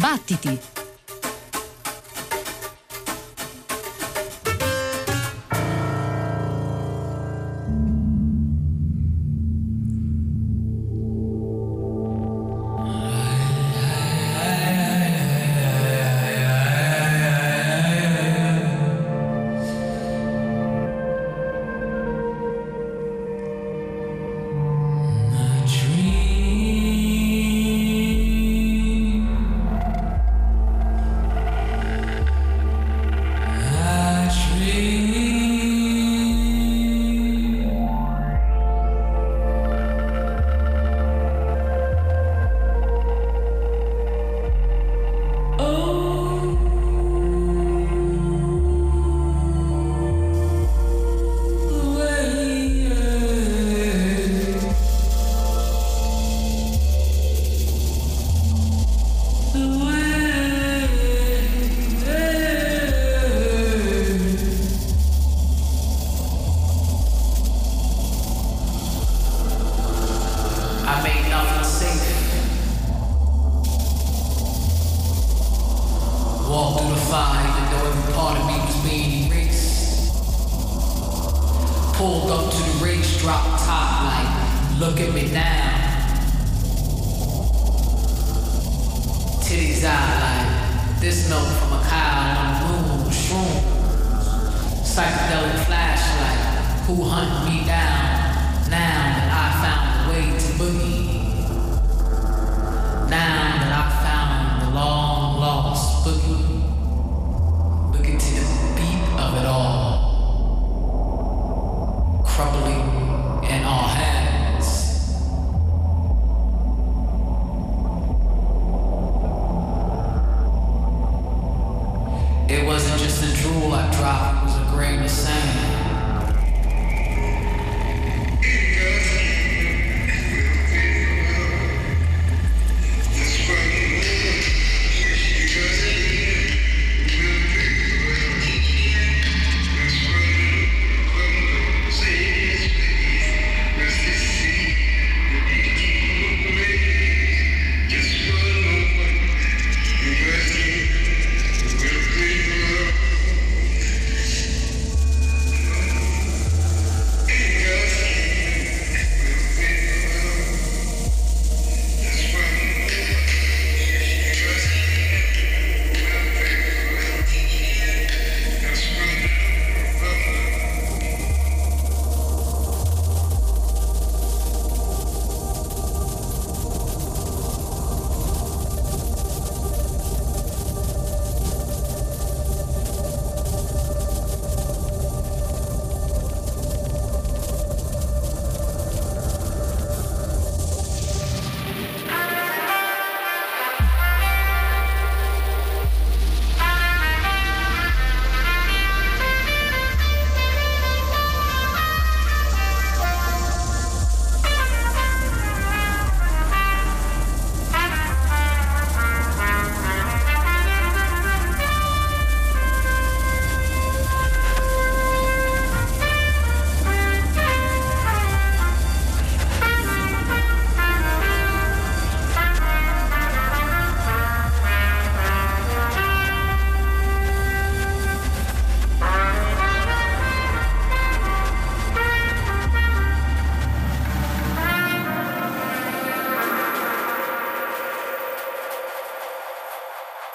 Battiti!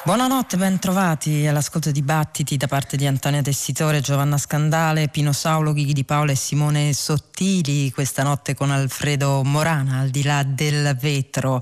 Buonanotte, ben trovati all'ascolto di Battiti da parte di Antonia Tessitore, Giovanna Scandale, Pino Saulo, Ghighi di Paola e Simone Sottili, questa notte con Alfredo Morana, al di là del vetro.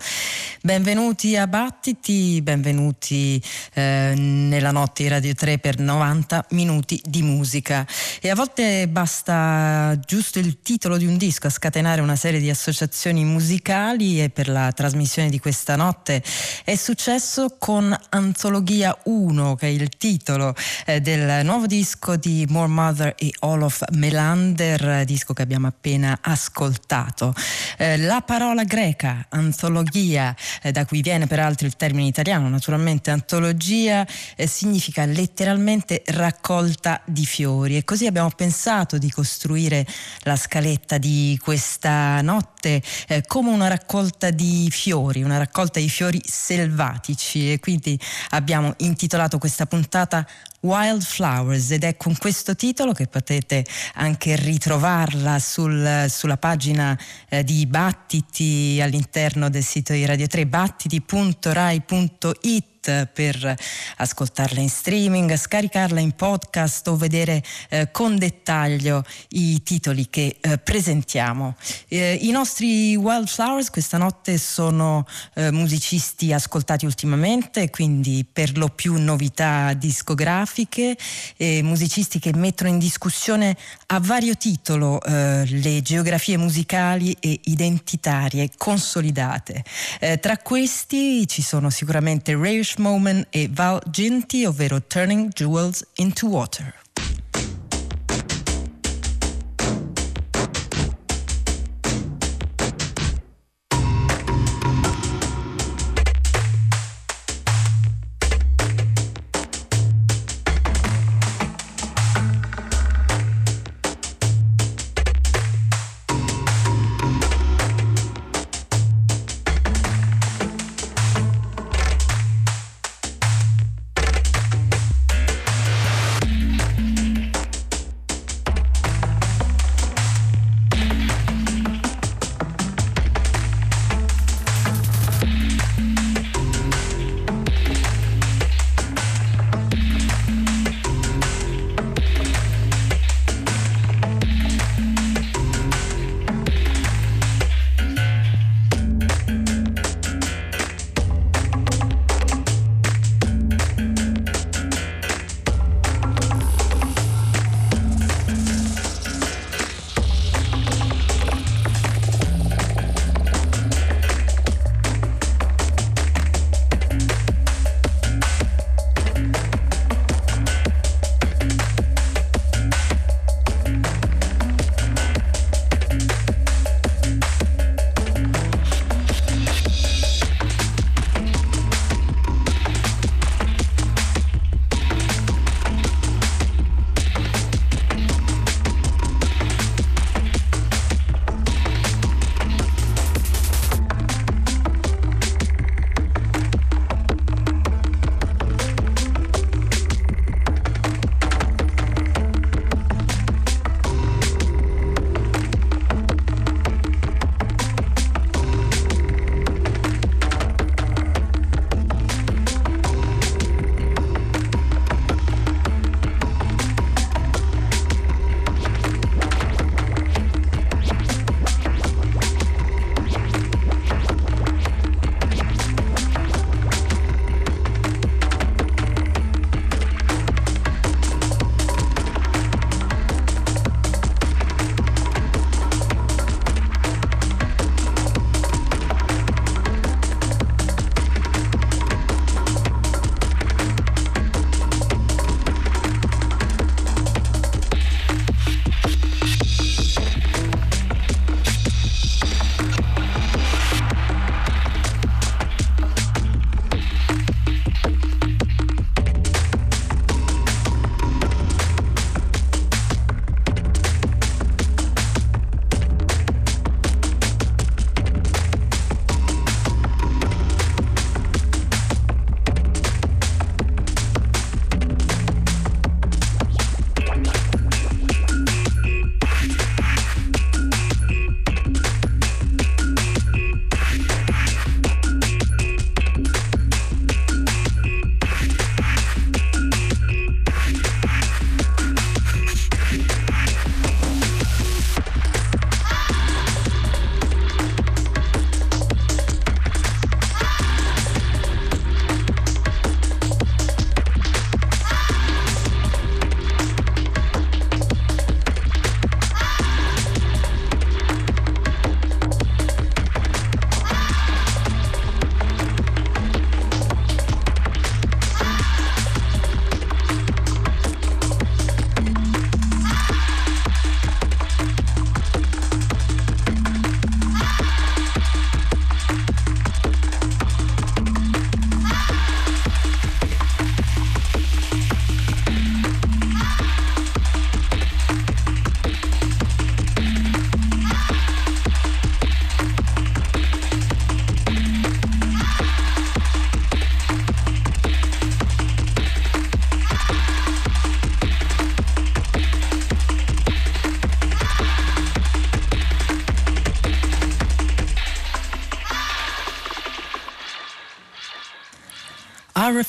Benvenuti a Battiti, benvenuti eh, nella notte di Radio 3 per 90 minuti di musica. E a volte basta giusto il titolo di un disco a scatenare una serie di associazioni musicali e per la trasmissione di questa notte è successo con Antologia 1, che è il titolo eh, del nuovo disco di More Mother e Olof Melander, disco che abbiamo appena ascoltato. Eh, la parola greca, antologia, eh, da cui viene peraltro il termine italiano, naturalmente antologia, eh, significa letteralmente raccolta di fiori. E così abbiamo pensato di costruire la scaletta di questa notte eh, come una raccolta di fiori, una raccolta di fiori selvatici. E quindi abbiamo intitolato questa puntata Wildflowers ed è con questo titolo che potete anche ritrovarla sul, sulla pagina eh, di Battiti all'interno del sito di Radio 3 battiti.rai.it per ascoltarla in streaming, scaricarla in podcast o vedere eh, con dettaglio i titoli che eh, presentiamo. Eh, I nostri Wildflowers questa notte sono eh, musicisti ascoltati ultimamente, quindi per lo più novità discografiche, musicisti che mettono in discussione a vario titolo eh, le geografie musicali e identitarie consolidate. Eh, tra questi ci sono sicuramente Moment e Val Ginty, ovvero Turning Jewels into Water.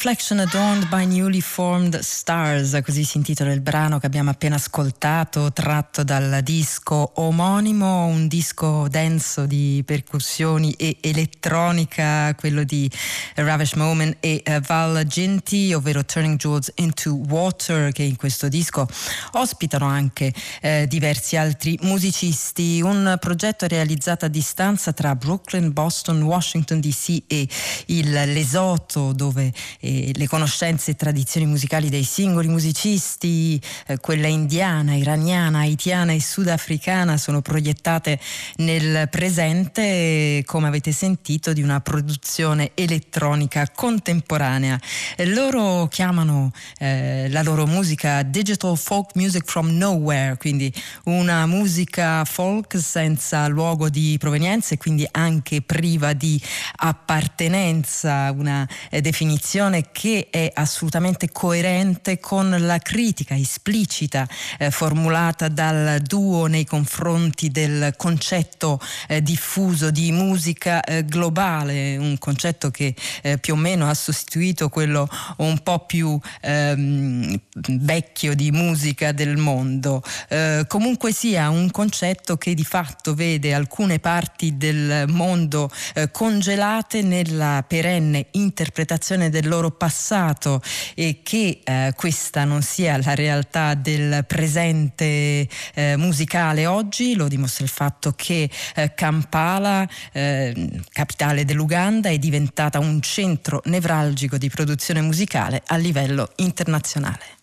Reflection Adorned by Newly Formed Stars, così si intitola il brano che abbiamo appena ascoltato, tratto dal disco omonimo, un disco denso di percussioni e elettronica, quello di Ravish Moment e uh, Val Genti, ovvero Turning Jewels into Water, che in questo disco ospitano anche eh, diversi altri musicisti. Un progetto realizzato a distanza tra Brooklyn, Boston, Washington DC e il Lesotho, dove eh, le conoscenze e tradizioni musicali dei singoli musicisti, eh, quella indiana, iraniana, haitiana e sudafricana sono proiettate nel presente, come avete sentito, di una produzione elettronica contemporanea. Eh, loro chiamano eh, la loro musica Digital Folk Music from Nowhere, quindi una musica folk senza luogo di provenienza e quindi anche priva di appartenenza, una eh, definizione che è assolutamente coerente con la critica esplicita eh, formulata dal duo nei confronti del concetto eh, diffuso di musica eh, globale, un concetto che eh, più o meno ha sostituito quello un po' più ehm, vecchio di musica del mondo. Eh, comunque sia un concetto che di fatto vede alcune parti del mondo congelate nella perenne interpretazione del loro passato e che eh, questa non sia la realtà del presente eh, musicale oggi, lo dimostra il fatto che eh, Kampala, eh, capitale dell'Uganda, è diventata un centro nevralgico di produzione musicale a livello internazionale.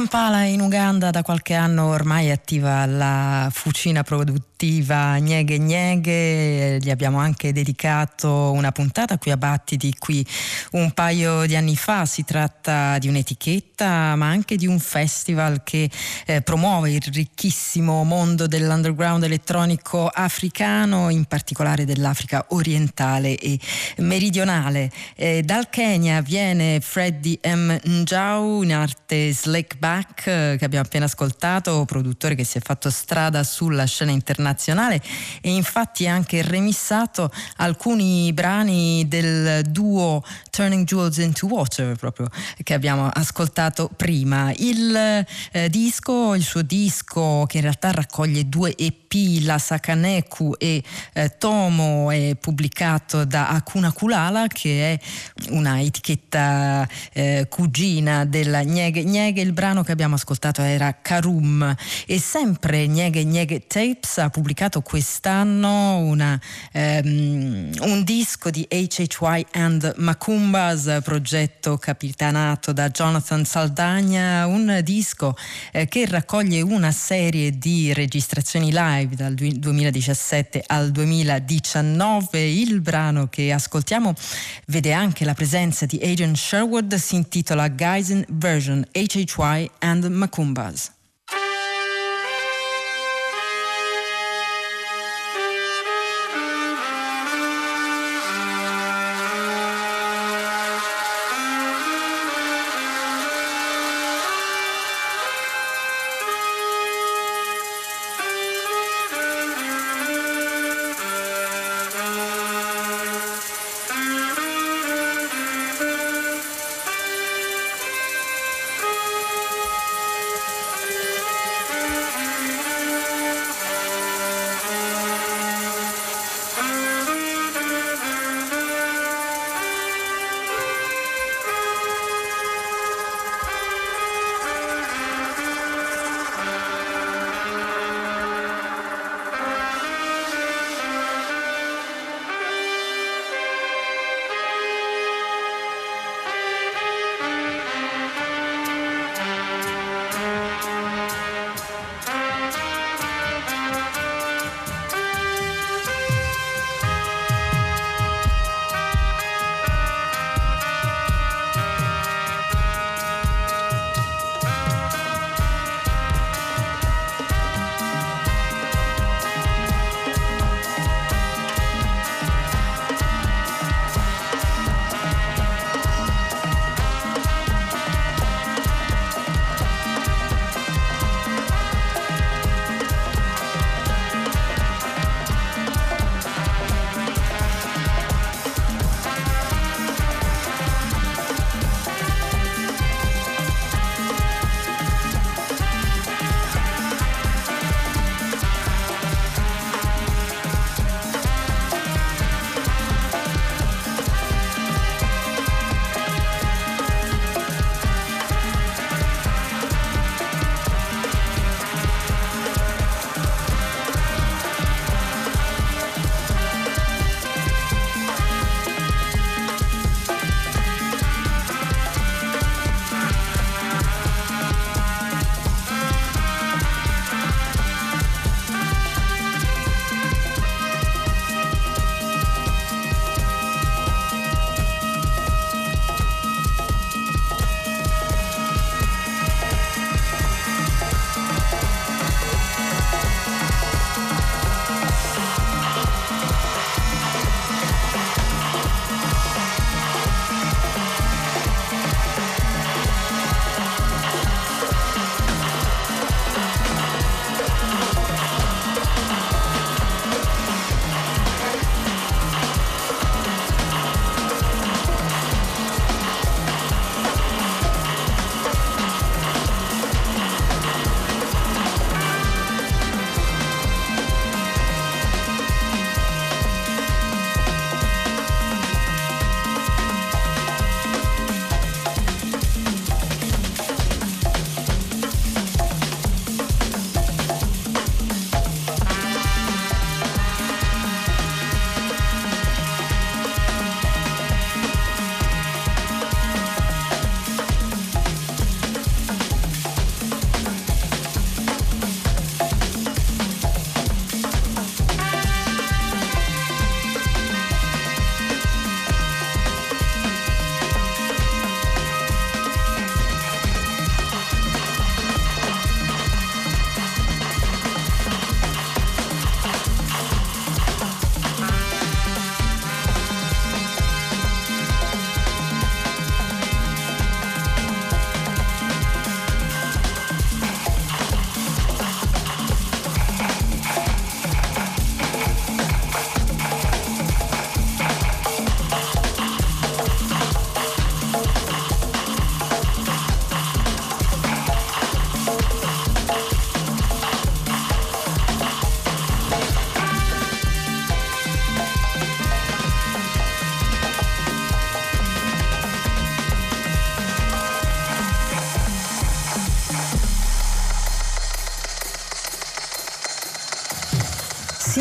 Kampala in Uganda da qualche anno ormai è attiva la fucina produttiva Nieghe Nieghe, gli abbiamo anche dedicato una puntata qui a Battiti qui un paio di anni fa, si tratta di un'etichetta ma anche di un festival che eh, promuove il ricchissimo mondo dell'underground elettronico africano, in particolare dell'Africa orientale e meridionale. Eh, dal Kenya viene Freddy M. Njau in arte Slick Back che abbiamo appena ascoltato, produttore che si è fatto strada sulla scena internazionale e infatti ha anche remissato alcuni brani del duo Turning Jewels into Water proprio che abbiamo ascoltato prima. Il eh, disco, il suo disco che in realtà raccoglie due EP, La Sakaneku e eh, Tomo è pubblicato da Akuna Kulala che è una etichetta eh, cugina della Nieghe Nieghe, il brano che abbiamo ascoltato era Karum. E sempre Nieghe Nieghe Tapes ha pubblicato quest'anno una, um, un disco di HHY and Macumbas, progetto capitanato da Jonathan Saldagna, un disco eh, che raccoglie una serie di registrazioni live dal 2017 al 2019. Il brano che ascoltiamo vede anche la presenza di Adrian Sherwood, si intitola Guys in Version HHY and Macumbas.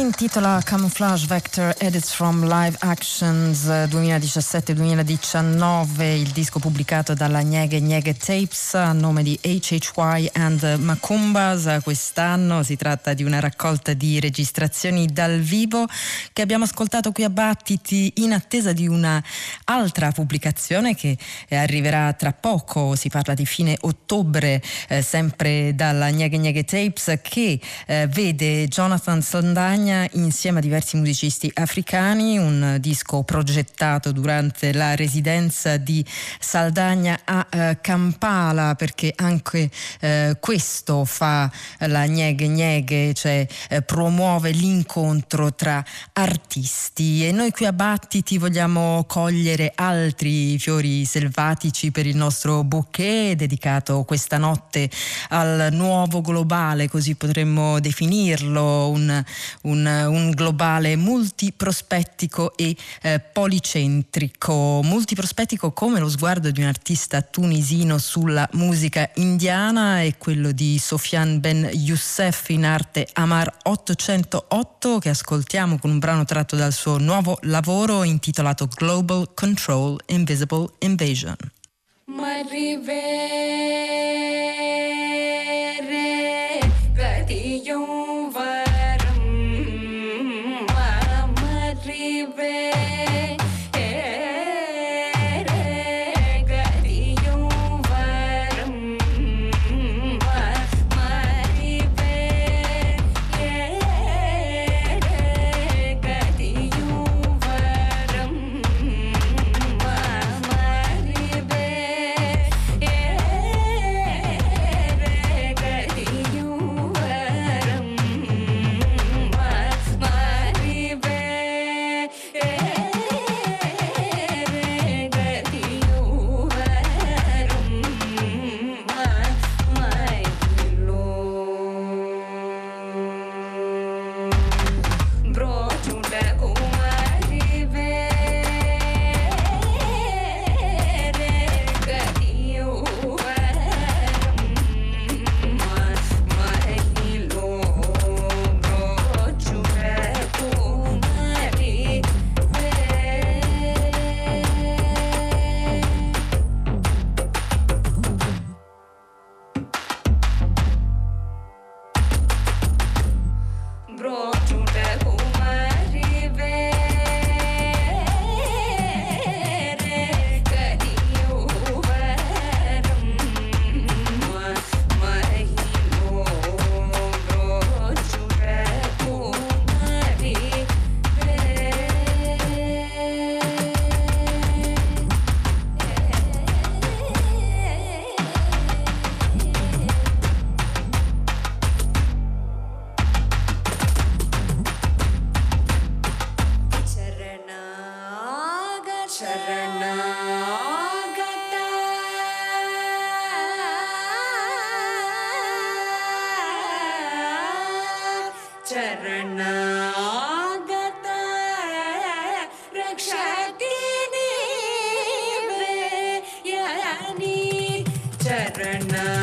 Intitola Camouflage Vector Edits from Live Actions 2017-2019, il disco pubblicato dalla Nieghe Nieghe Tapes a nome di HHY and Macumbas. Quest'anno si tratta di una raccolta di registrazioni dal vivo che abbiamo ascoltato qui a Battiti in attesa di una altra pubblicazione che arriverà tra poco. Si parla di fine ottobre, eh, sempre dalla Nieghe Nieghe Tapes, che eh, vede Jonathan Sandani Spagna insieme a diversi musicisti africani, un disco progettato durante la residenza di Saldagna a eh, Kampala perché anche eh, questo fa la Nieghe Nieghe, cioè eh, promuove l'incontro tra artisti e noi qui a Battiti vogliamo cogliere altri fiori selvatici per il nostro bouquet dedicato questa notte al nuovo globale, così potremmo definirlo, un, un, un globale multiprospettico e eh, policentrico. Multiprospettico come lo sguardo di un artista tunisino sulla musica indiana e quello di Sofian Ben Youssef in arte Amar 808 che ascoltiamo con un brano tratto dal suo nuovo lavoro intitolato Global Control Invisible Invasion. and uh,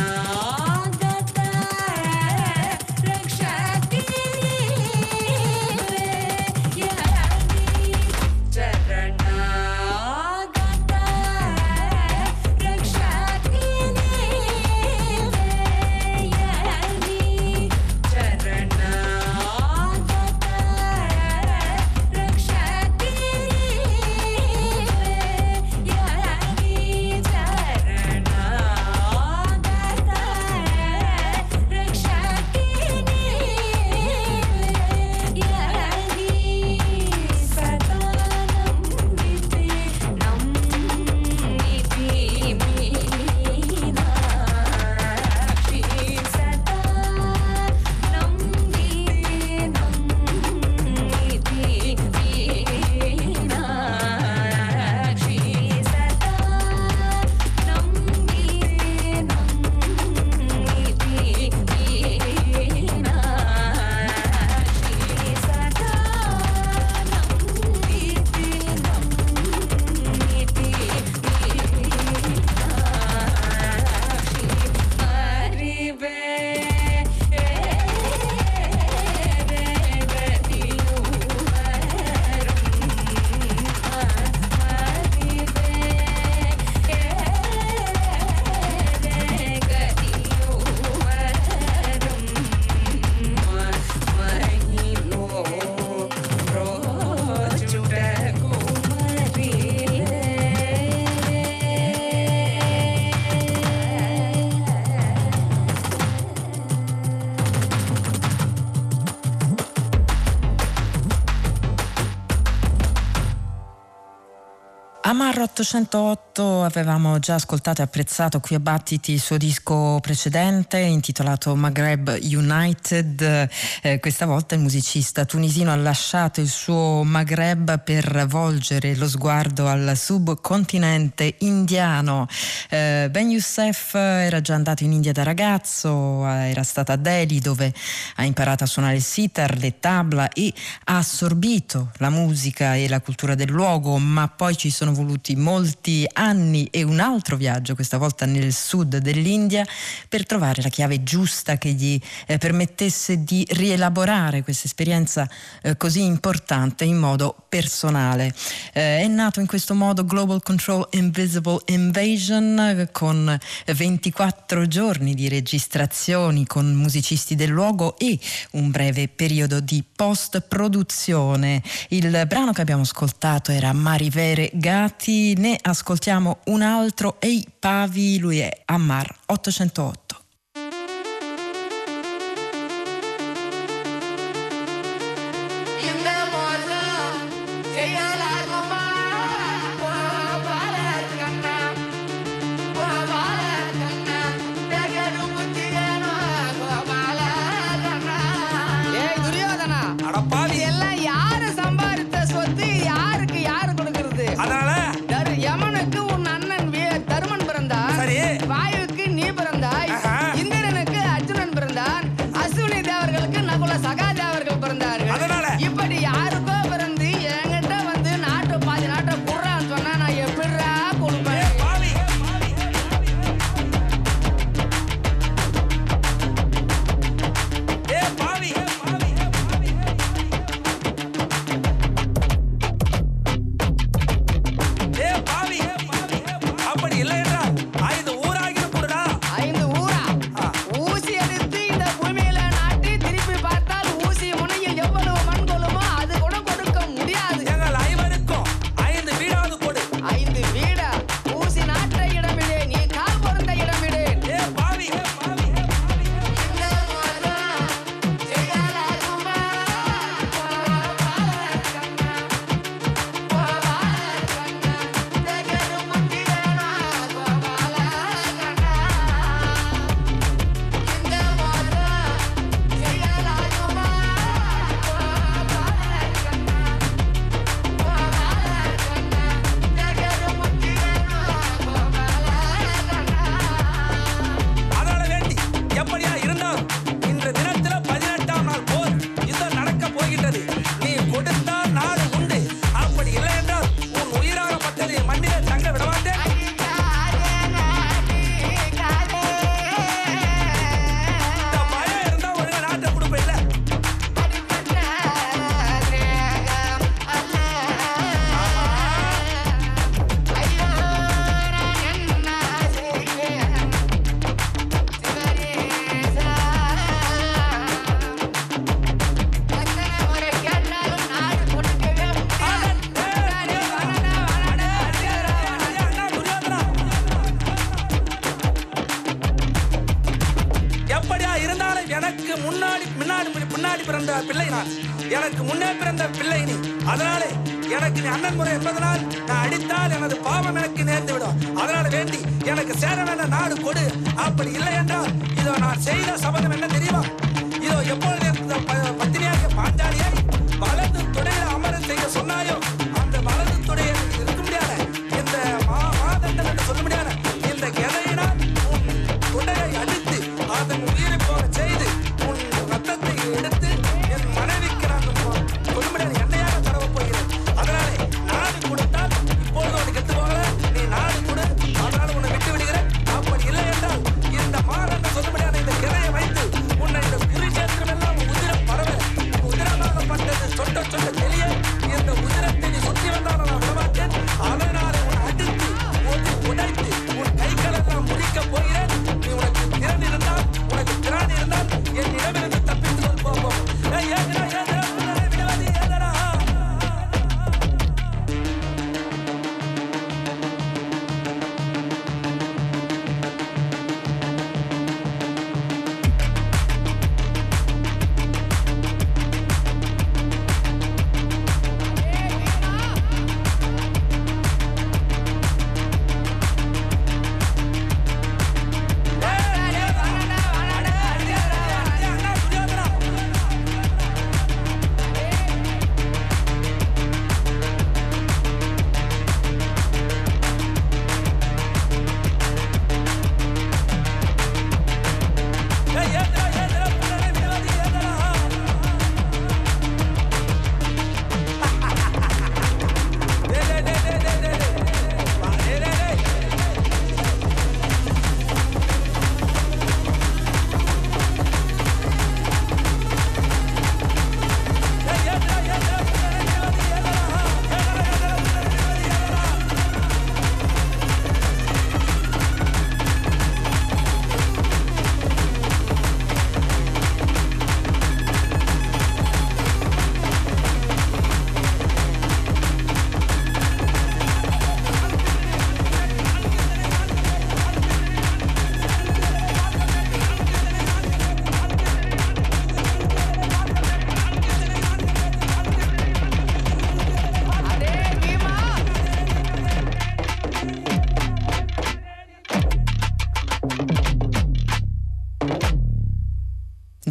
Amar 808 avevamo già ascoltato e apprezzato qui a Battiti il suo disco precedente intitolato Maghreb United. Eh, questa volta il musicista tunisino ha lasciato il suo Maghreb per volgere lo sguardo al subcontinente indiano. Eh, ben Youssef era già andato in India da ragazzo, era stato a Delhi dove ha imparato a suonare il sitar, le tabla e ha assorbito la musica e la cultura del luogo, ma poi ci sono voluti molti anni e un altro viaggio, questa volta nel sud dell'India, per trovare la chiave giusta che gli eh, permettesse di rielaborare questa esperienza eh, così importante in modo personale. Eh, è nato in questo modo Global Control Invisible Invasion eh, con 24 giorni di registrazioni con musicisti del luogo e un breve periodo di post-produzione. Il brano che abbiamo ascoltato era Marivere Gas Beati, ne ascoltiamo un altro, Ehi Pavi, lui è Ammar 808. பிறந்த பிள்ளை நான். எனக்கு முன்னே பிறந்த பிள்ளை நீ. அதனாலே எனக்கு நீ அண்ணன் முறை என்பதனால் நான் அடித்தால் எனது பாவம் எனக்கு நேர்ந்து விடும் அதனால வேண்டி எனக்கு சேர வேண்ட நாடு கொடு. அப்படி இல்லை என்றால் இதோ நான் செய்த சபதம் என்ன தெரியுமா? இதோ எப்பொழுது பத்தினியாக பாஞ்சாலியாய்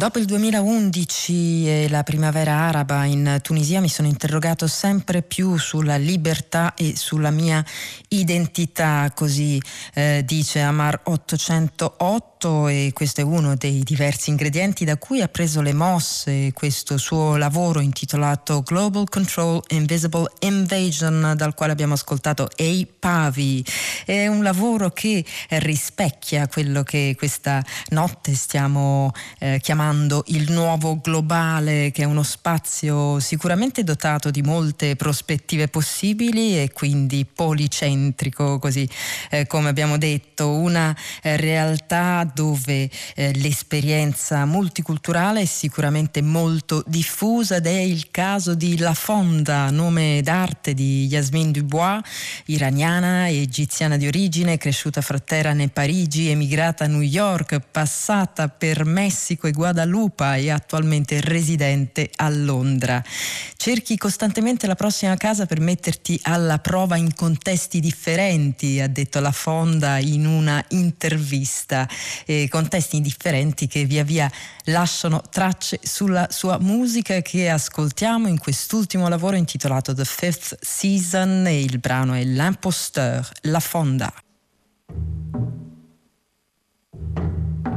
Dopo il 2011 e la primavera araba in Tunisia mi sono interrogato sempre più sulla libertà e sulla mia identità, così eh, dice Amar 808 e questo è uno dei diversi ingredienti da cui ha preso le mosse questo suo lavoro intitolato Global Control Invisible Invasion dal quale abbiamo ascoltato Ei Pavi. È un lavoro che rispecchia quello che questa notte stiamo eh, chiamando chiamando il nuovo globale, che è uno spazio sicuramente dotato di molte prospettive possibili e quindi policentrico, così eh, come abbiamo detto, una eh, realtà dove eh, l'esperienza multiculturale è sicuramente molto diffusa ed è il caso di La Fonda, nome d'arte di Yasmine Dubois, iraniana egiziana di origine, cresciuta fra Teheran Parigi, emigrata a New York, passata per Messico e Guadalupe Guadalupa e attualmente residente a Londra. Cerchi costantemente la prossima casa per metterti alla prova in contesti differenti, ha detto la Fonda in una intervista. Eh, contesti differenti che via via lasciano tracce sulla sua musica che ascoltiamo in quest'ultimo lavoro intitolato The Fifth Season e il brano è L'Imposteur, La Fonda. per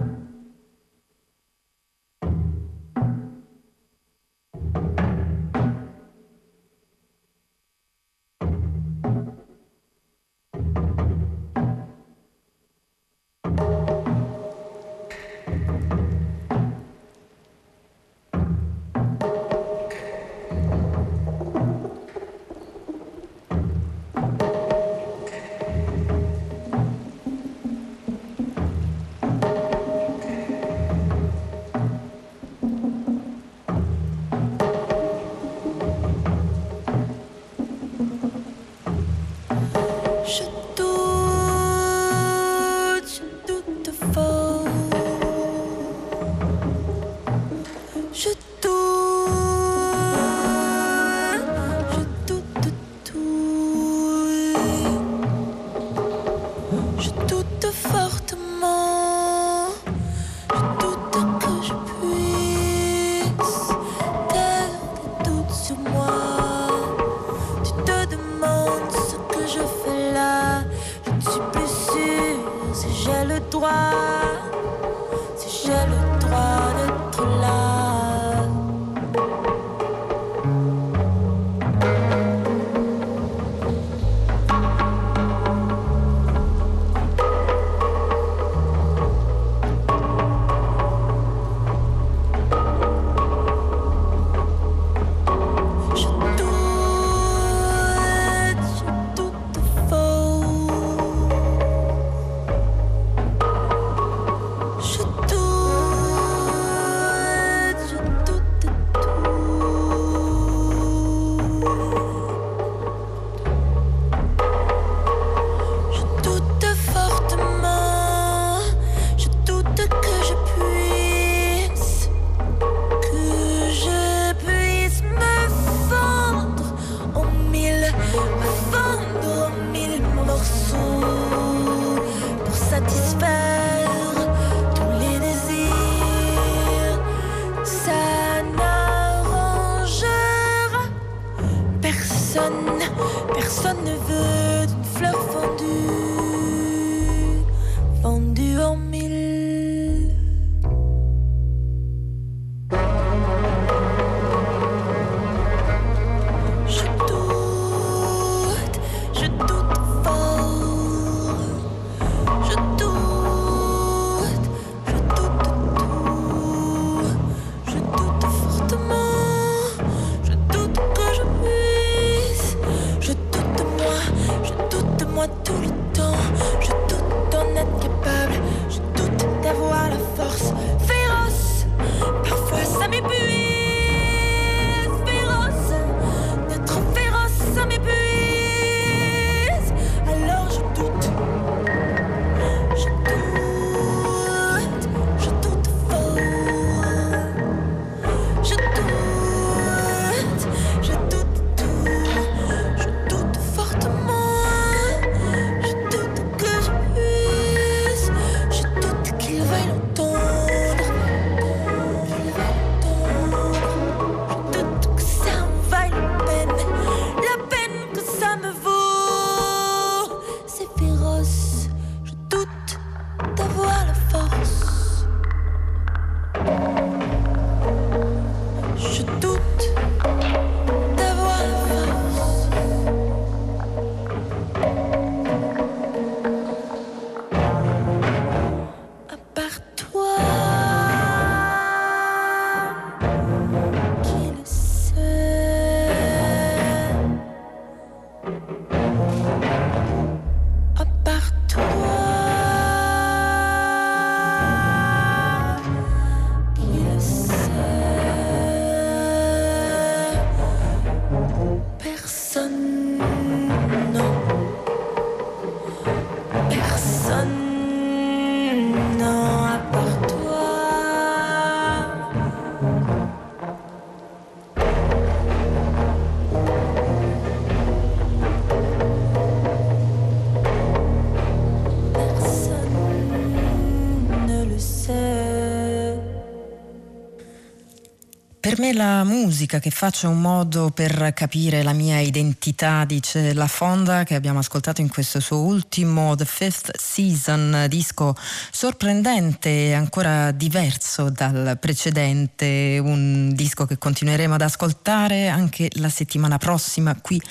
me la musica che faccia un modo per capire la mia identità, dice La Fonda, che abbiamo ascoltato in questo suo ultimo The Fifth Season, disco sorprendente e ancora diverso dal precedente, un disco che continueremo ad ascoltare anche la settimana prossima qui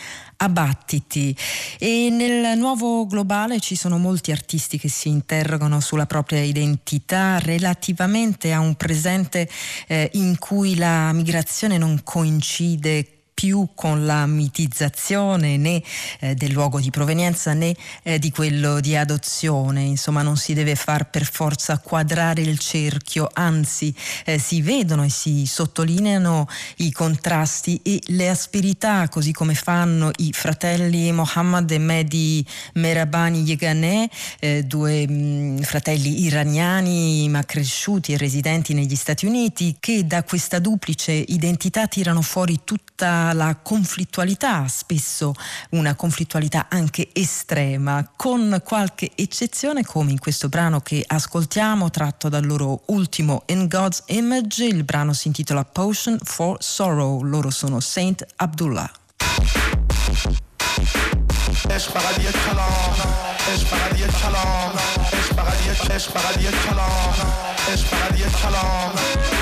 a Battiti e nel nuovo globale ci sono molti artisti che si interrogano sulla propria identità relativamente a un presente eh, in cui la migrazione non coincide più con la mitizzazione né eh, del luogo di provenienza né eh, di quello di adozione, insomma non si deve far per forza quadrare il cerchio, anzi eh, si vedono e si sottolineano i contrasti e le asperità così come fanno i fratelli Mohammad e Mehdi Merabani Yeganeh, eh, due mh, mm, fratelli iraniani ma cresciuti e residenti negli Stati Uniti che da questa duplice identità tirano fuori tutta la conflittualità, spesso una conflittualità anche estrema, con qualche eccezione come in questo brano che ascoltiamo tratto dal loro ultimo In God's Image, il brano si intitola Potion for Sorrow, loro sono Saint Abdullah. عشق فقط یک کلام عشق فقط یک کلام عشق فقط یک عشق فقط یک کلام عشق فقط یک کلام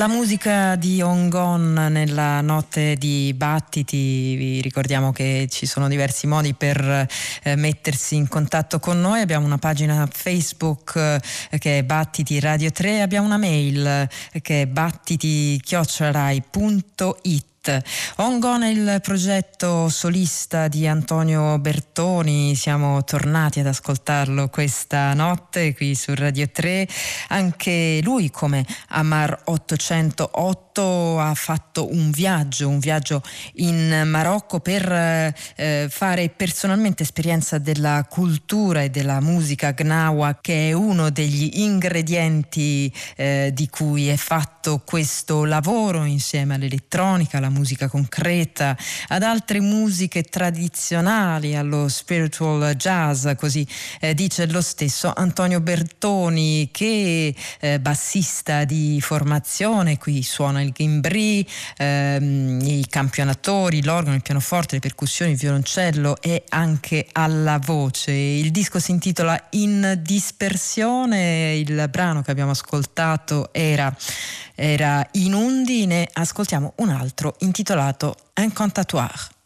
La musica di Ongon nella notte di battiti, vi ricordiamo che ci sono diversi modi per eh, mettersi in contatto con noi, abbiamo una pagina Facebook eh, che è Battiti Radio 3, abbiamo una mail eh, che è battiti-rai.it Ongon è il progetto solista di Antonio Bertoni, siamo tornati ad ascoltarlo questa notte qui su Radio 3, anche lui come Amar 808 ha fatto un viaggio, un viaggio in Marocco per eh, fare personalmente esperienza della cultura e della musica gnawa che è uno degli ingredienti eh, di cui è fatto questo lavoro insieme all'elettronica, alla musica concreta, ad altre musiche tradizionali, allo spiritual jazz, così eh, dice lo stesso Antonio Bertoni che eh, bassista di formazione, qui suona il gimbri, ehm, i campionatori, l'organo, il pianoforte, le percussioni, il violoncello e anche alla voce. Il disco si intitola In dispersione, il brano che abbiamo ascoltato era era in undine, ascoltiamo un altro intitolato Incantatoire. On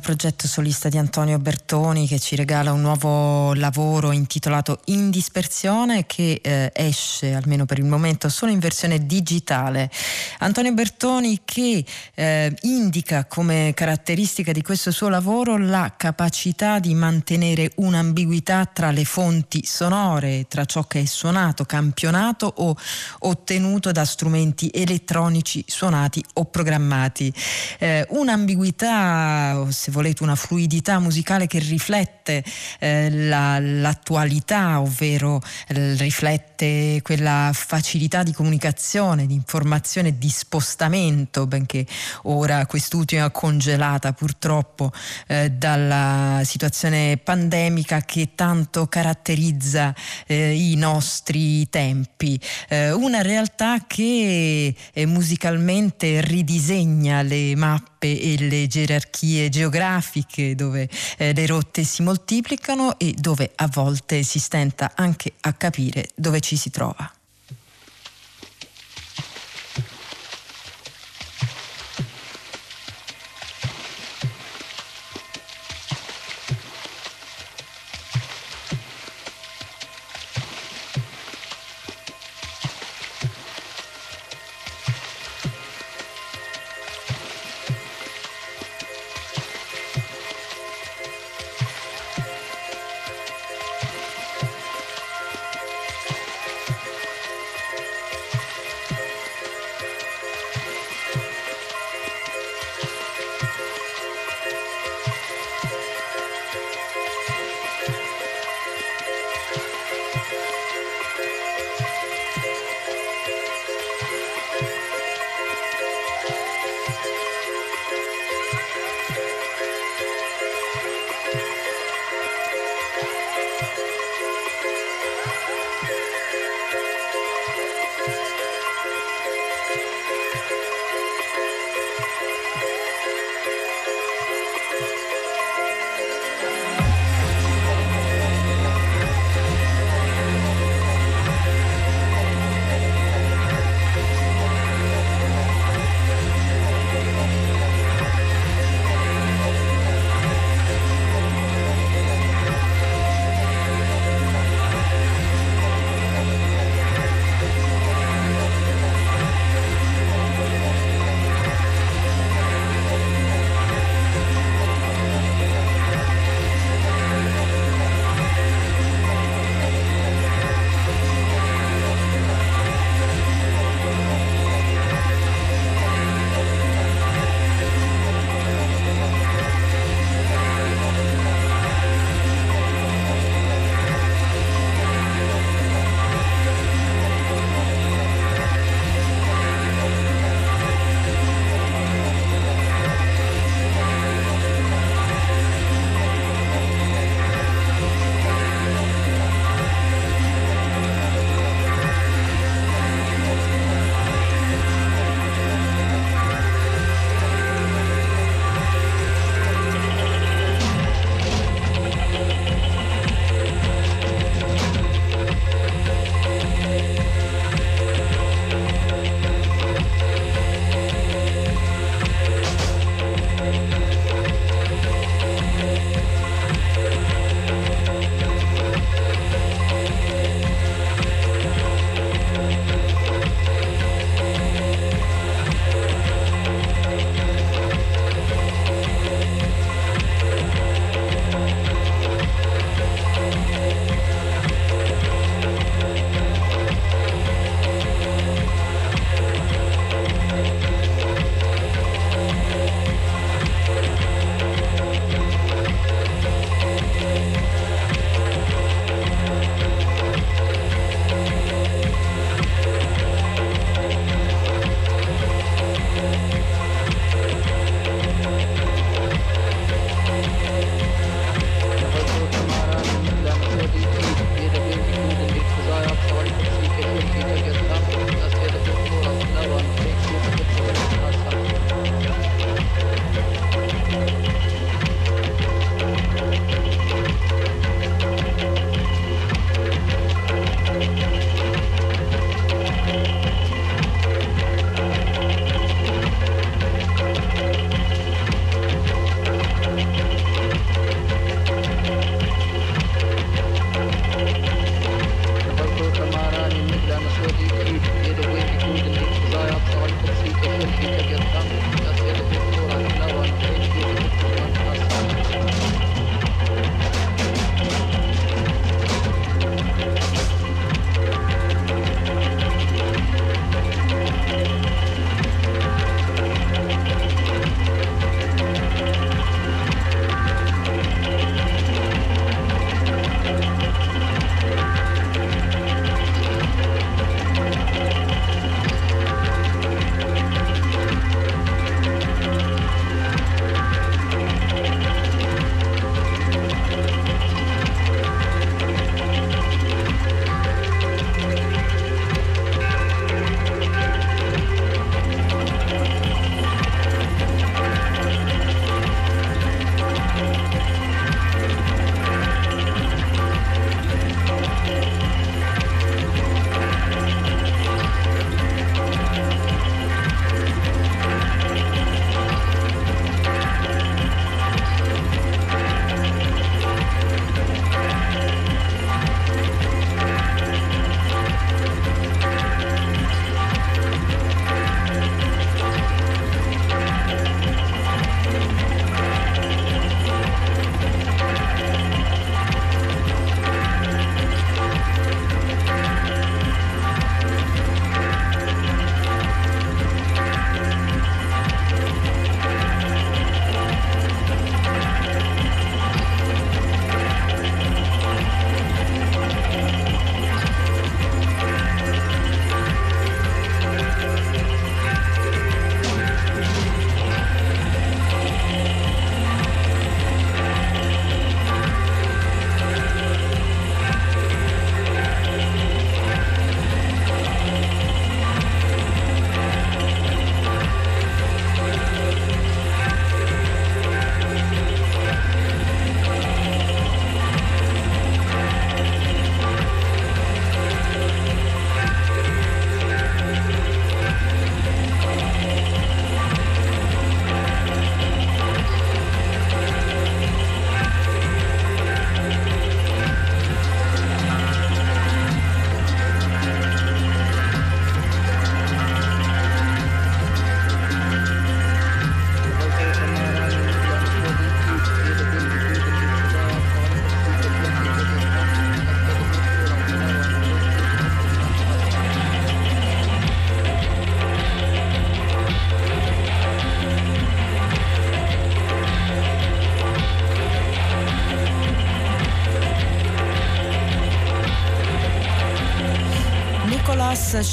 Il progetto solista di Antonio Bertoni che ci regala un nuovo lavoro intitolato In dispersione che eh, esce almeno per il momento solo in versione digitale. Antonio Bertoni che eh, indica come caratteristica di questo suo lavoro la capacità di mantenere un'ambiguità tra le fonti sonore, tra ciò che è suonato, campionato o ottenuto da strumenti elettronici suonati o programmati. Eh, un'ambiguità o se volete una fluidità musicale che riflette eh, la, l'attualità, ovvero eh, riflette quella facilità di comunicazione, di informazione, di spostamento, benché ora quest'ultima congelata purtroppo eh, dalla situazione pandemica che tanto caratterizza eh, i nostri tempi. Eh, una realtà che eh, musicalmente ridisegna le mappe e le gerarchie geografiche dove eh, le rotte si moltiplicano e dove a volte si stenta anche a capire dove ci si trova.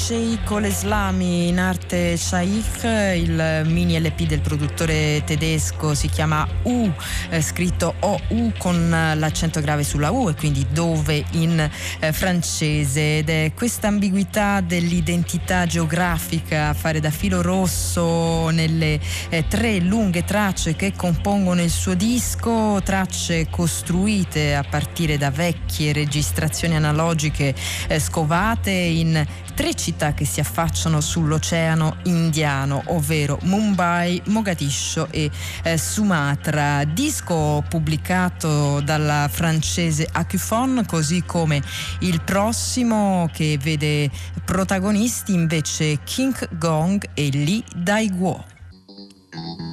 Sheikh Oleslami in arte Shaikh, il mini LP del produttore tedesco si chiama U, eh, scritto OU con l'accento grave sulla U e quindi dove in eh, francese. Ed è questa ambiguità dell'identità geografica a fare da filo rosso nelle eh, tre lunghe tracce che compongono il suo disco, tracce costruite a partire da vecchie registrazioni analogiche eh, scovate in tre città che si affacciano sull'oceano indiano, ovvero Mumbai, Mogadiscio e eh, Sumatra. Disco pubblicato dalla francese Acufon, così come il prossimo che vede protagonisti invece King Gong e Lee Daiguo. สุ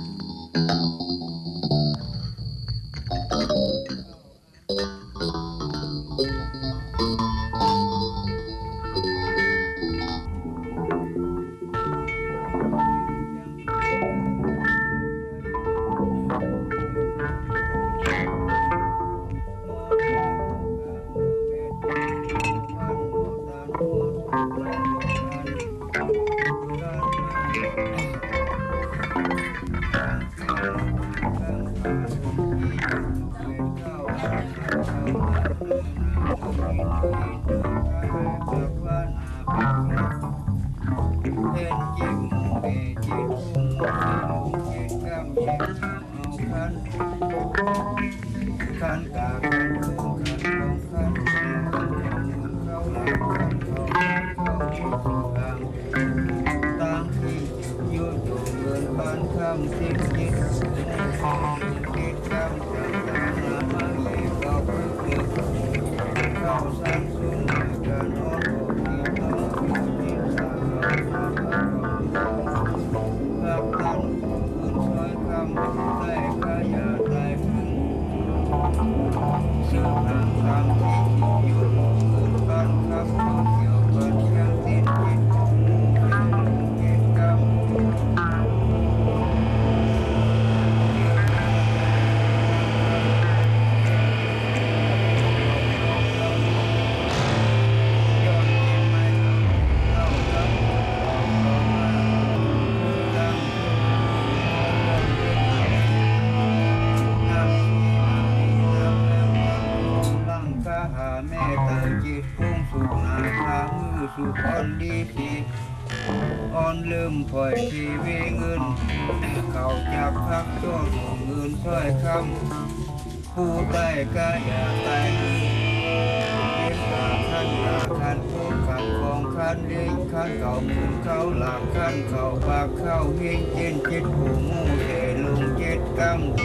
เขาคุณเขาหลักขันเขาปากเขาเฮงเจนเจ็ดหูมูเจลุงเจ็ดกำ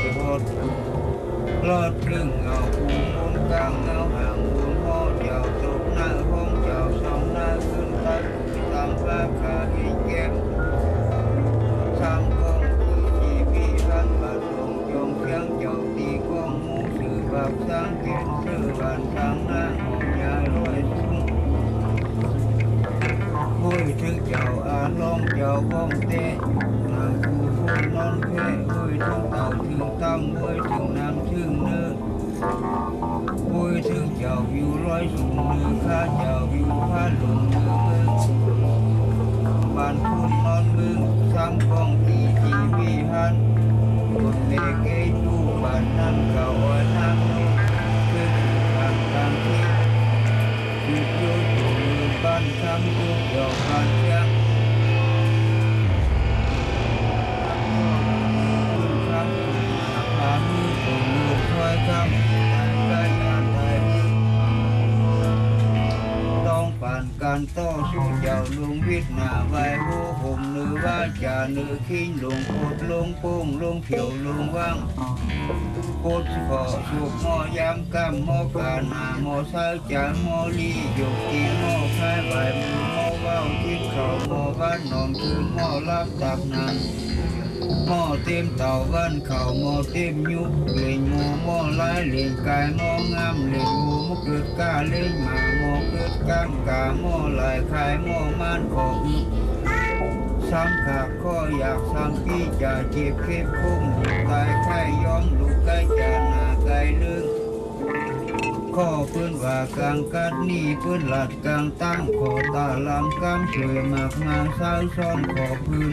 bàn to su giàu luôn biết nà vai vô hùng nữ va trà nữ khinh luôn cột luôn cuồng luôn thiểu luôn vang. Cốt phở chuột mò giam cam mò cà nà, mò sao chả, mò ly dục kỳ mò khai bài mò vào thiên khẩu, mò vát nòn cứ mò lắp tạp nàng mò tim tàu văn khẩu, mò tim nhúc liền mò mò lái liền cài, mò ngam liền mò múc được ca lên mà. คืดกังกาโมลายคายโมมันขงสังขากข้ออยากสังกีจะเจ็บเข็บคุ้มกายไข้ย้อมลูกกายจานาไกลลึงข้อพื้นว่ากลางกัดนี่พื้นหลัดกลางตั้งขอตาลำกลางเฉยมากมาสาวซ้อนขอพื้น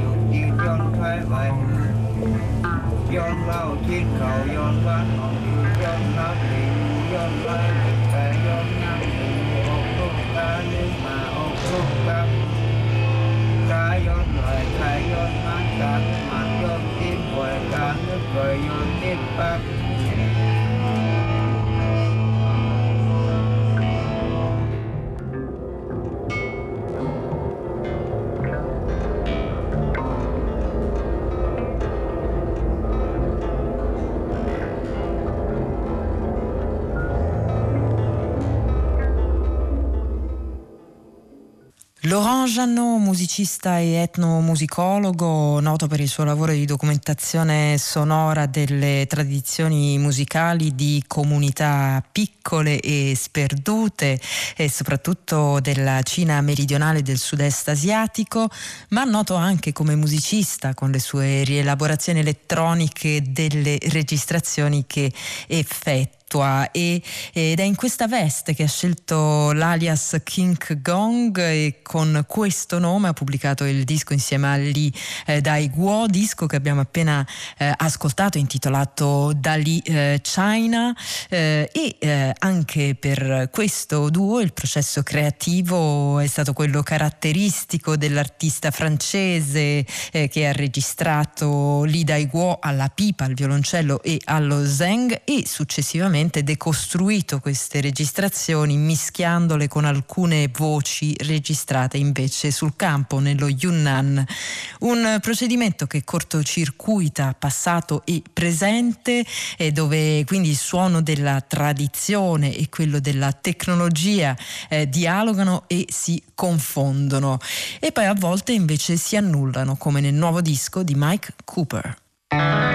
ยู่ที่จนไฟไหวมือย้อนเล่าทิ้งเขาย้อนวันออกอยู่ย้อนรับหลิงย้อนไล่หลิงแต่ย้อนงามหลิงออกลูกตาลืมมาออกลูกตากายย้อนลอยขายย้อนมันการมันย้อนทิ้งปล่อยการนึกปล่อยย้อนทิ้งปั ก Laurent Jeannot, musicista e etnomusicologo, noto per il suo lavoro di documentazione sonora delle tradizioni musicali di comunità piccole e sperdute e soprattutto della Cina meridionale e del sud-est asiatico, ma noto anche come musicista con le sue rielaborazioni elettroniche delle registrazioni che effettua effettua e, ed è in questa veste che ha scelto l'alias King Gong e con questo nome ha pubblicato il disco insieme a Lee eh, Dai Guo, disco che abbiamo appena eh, ascoltato intitolato Dali eh, China. Eh, e eh, anche per questo duo il processo creativo è stato quello caratteristico dell'artista francese eh, che ha registrato Lee Dai Guo alla pipa, al violoncello e allo zeng e successivamente praticamente decostruito queste registrazioni mischiandole con alcune voci registrate invece sul campo nello Yunnan. Un procedimento che cortocircuita passato e presente e dove quindi il suono della tradizione e quello della tecnologia eh, dialogano e si confondono e poi a volte invece si annullano come nel nuovo disco di Mike Cooper.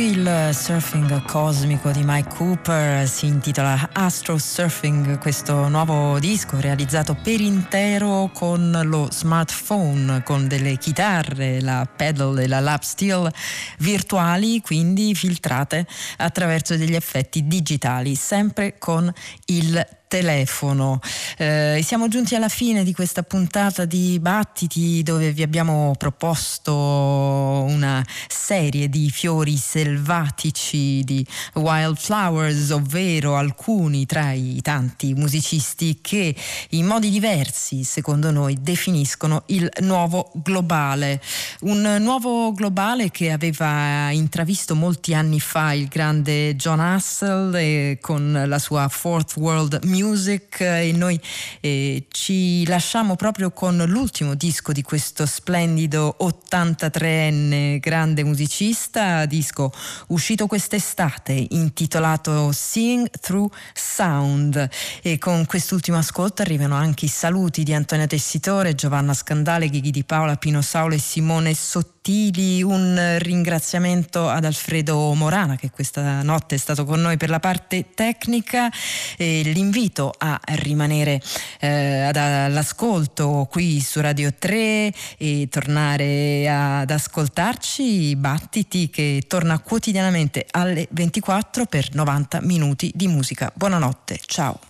Qui il surfing cosmico di Mike Cooper si intitola Astro Surfing, questo nuovo disco realizzato per intero con lo smartphone, con delle chitarre, la pedal e la lap steel virtuali, quindi filtrate attraverso degli effetti digitali, sempre con il telefono. Eh, siamo giunti alla fine di questa puntata di Battiti dove vi abbiamo proposto una serie di fiori selvatici di wildflowers, ovvero alcuni tra i tanti musicisti che in modi diversi, secondo noi, definiscono il nuovo globale. Un nuovo globale che aveva intravisto molti anni fa il grande John Hassel eh, con la sua Fourth World Music Music e noi eh, ci lasciamo proprio con l'ultimo disco di questo splendido 83enne grande musicista, disco uscito quest'estate intitolato Seeing Through Sound. E con quest'ultimo ascolto arrivano anche i saluti di Antonia Tessitore, Giovanna Scandale, Ghighi di Paola, Pino Saulo e Simone Sottile sottili, un ringraziamento ad Alfredo Morana che questa notte è stato con noi per la parte tecnica e l'invito a rimanere eh, ad, all'ascolto qui su Radio 3 e tornare ad ascoltarci Battiti che torna quotidianamente alle 24 per 90 minuti di musica. Buonanotte, ciao.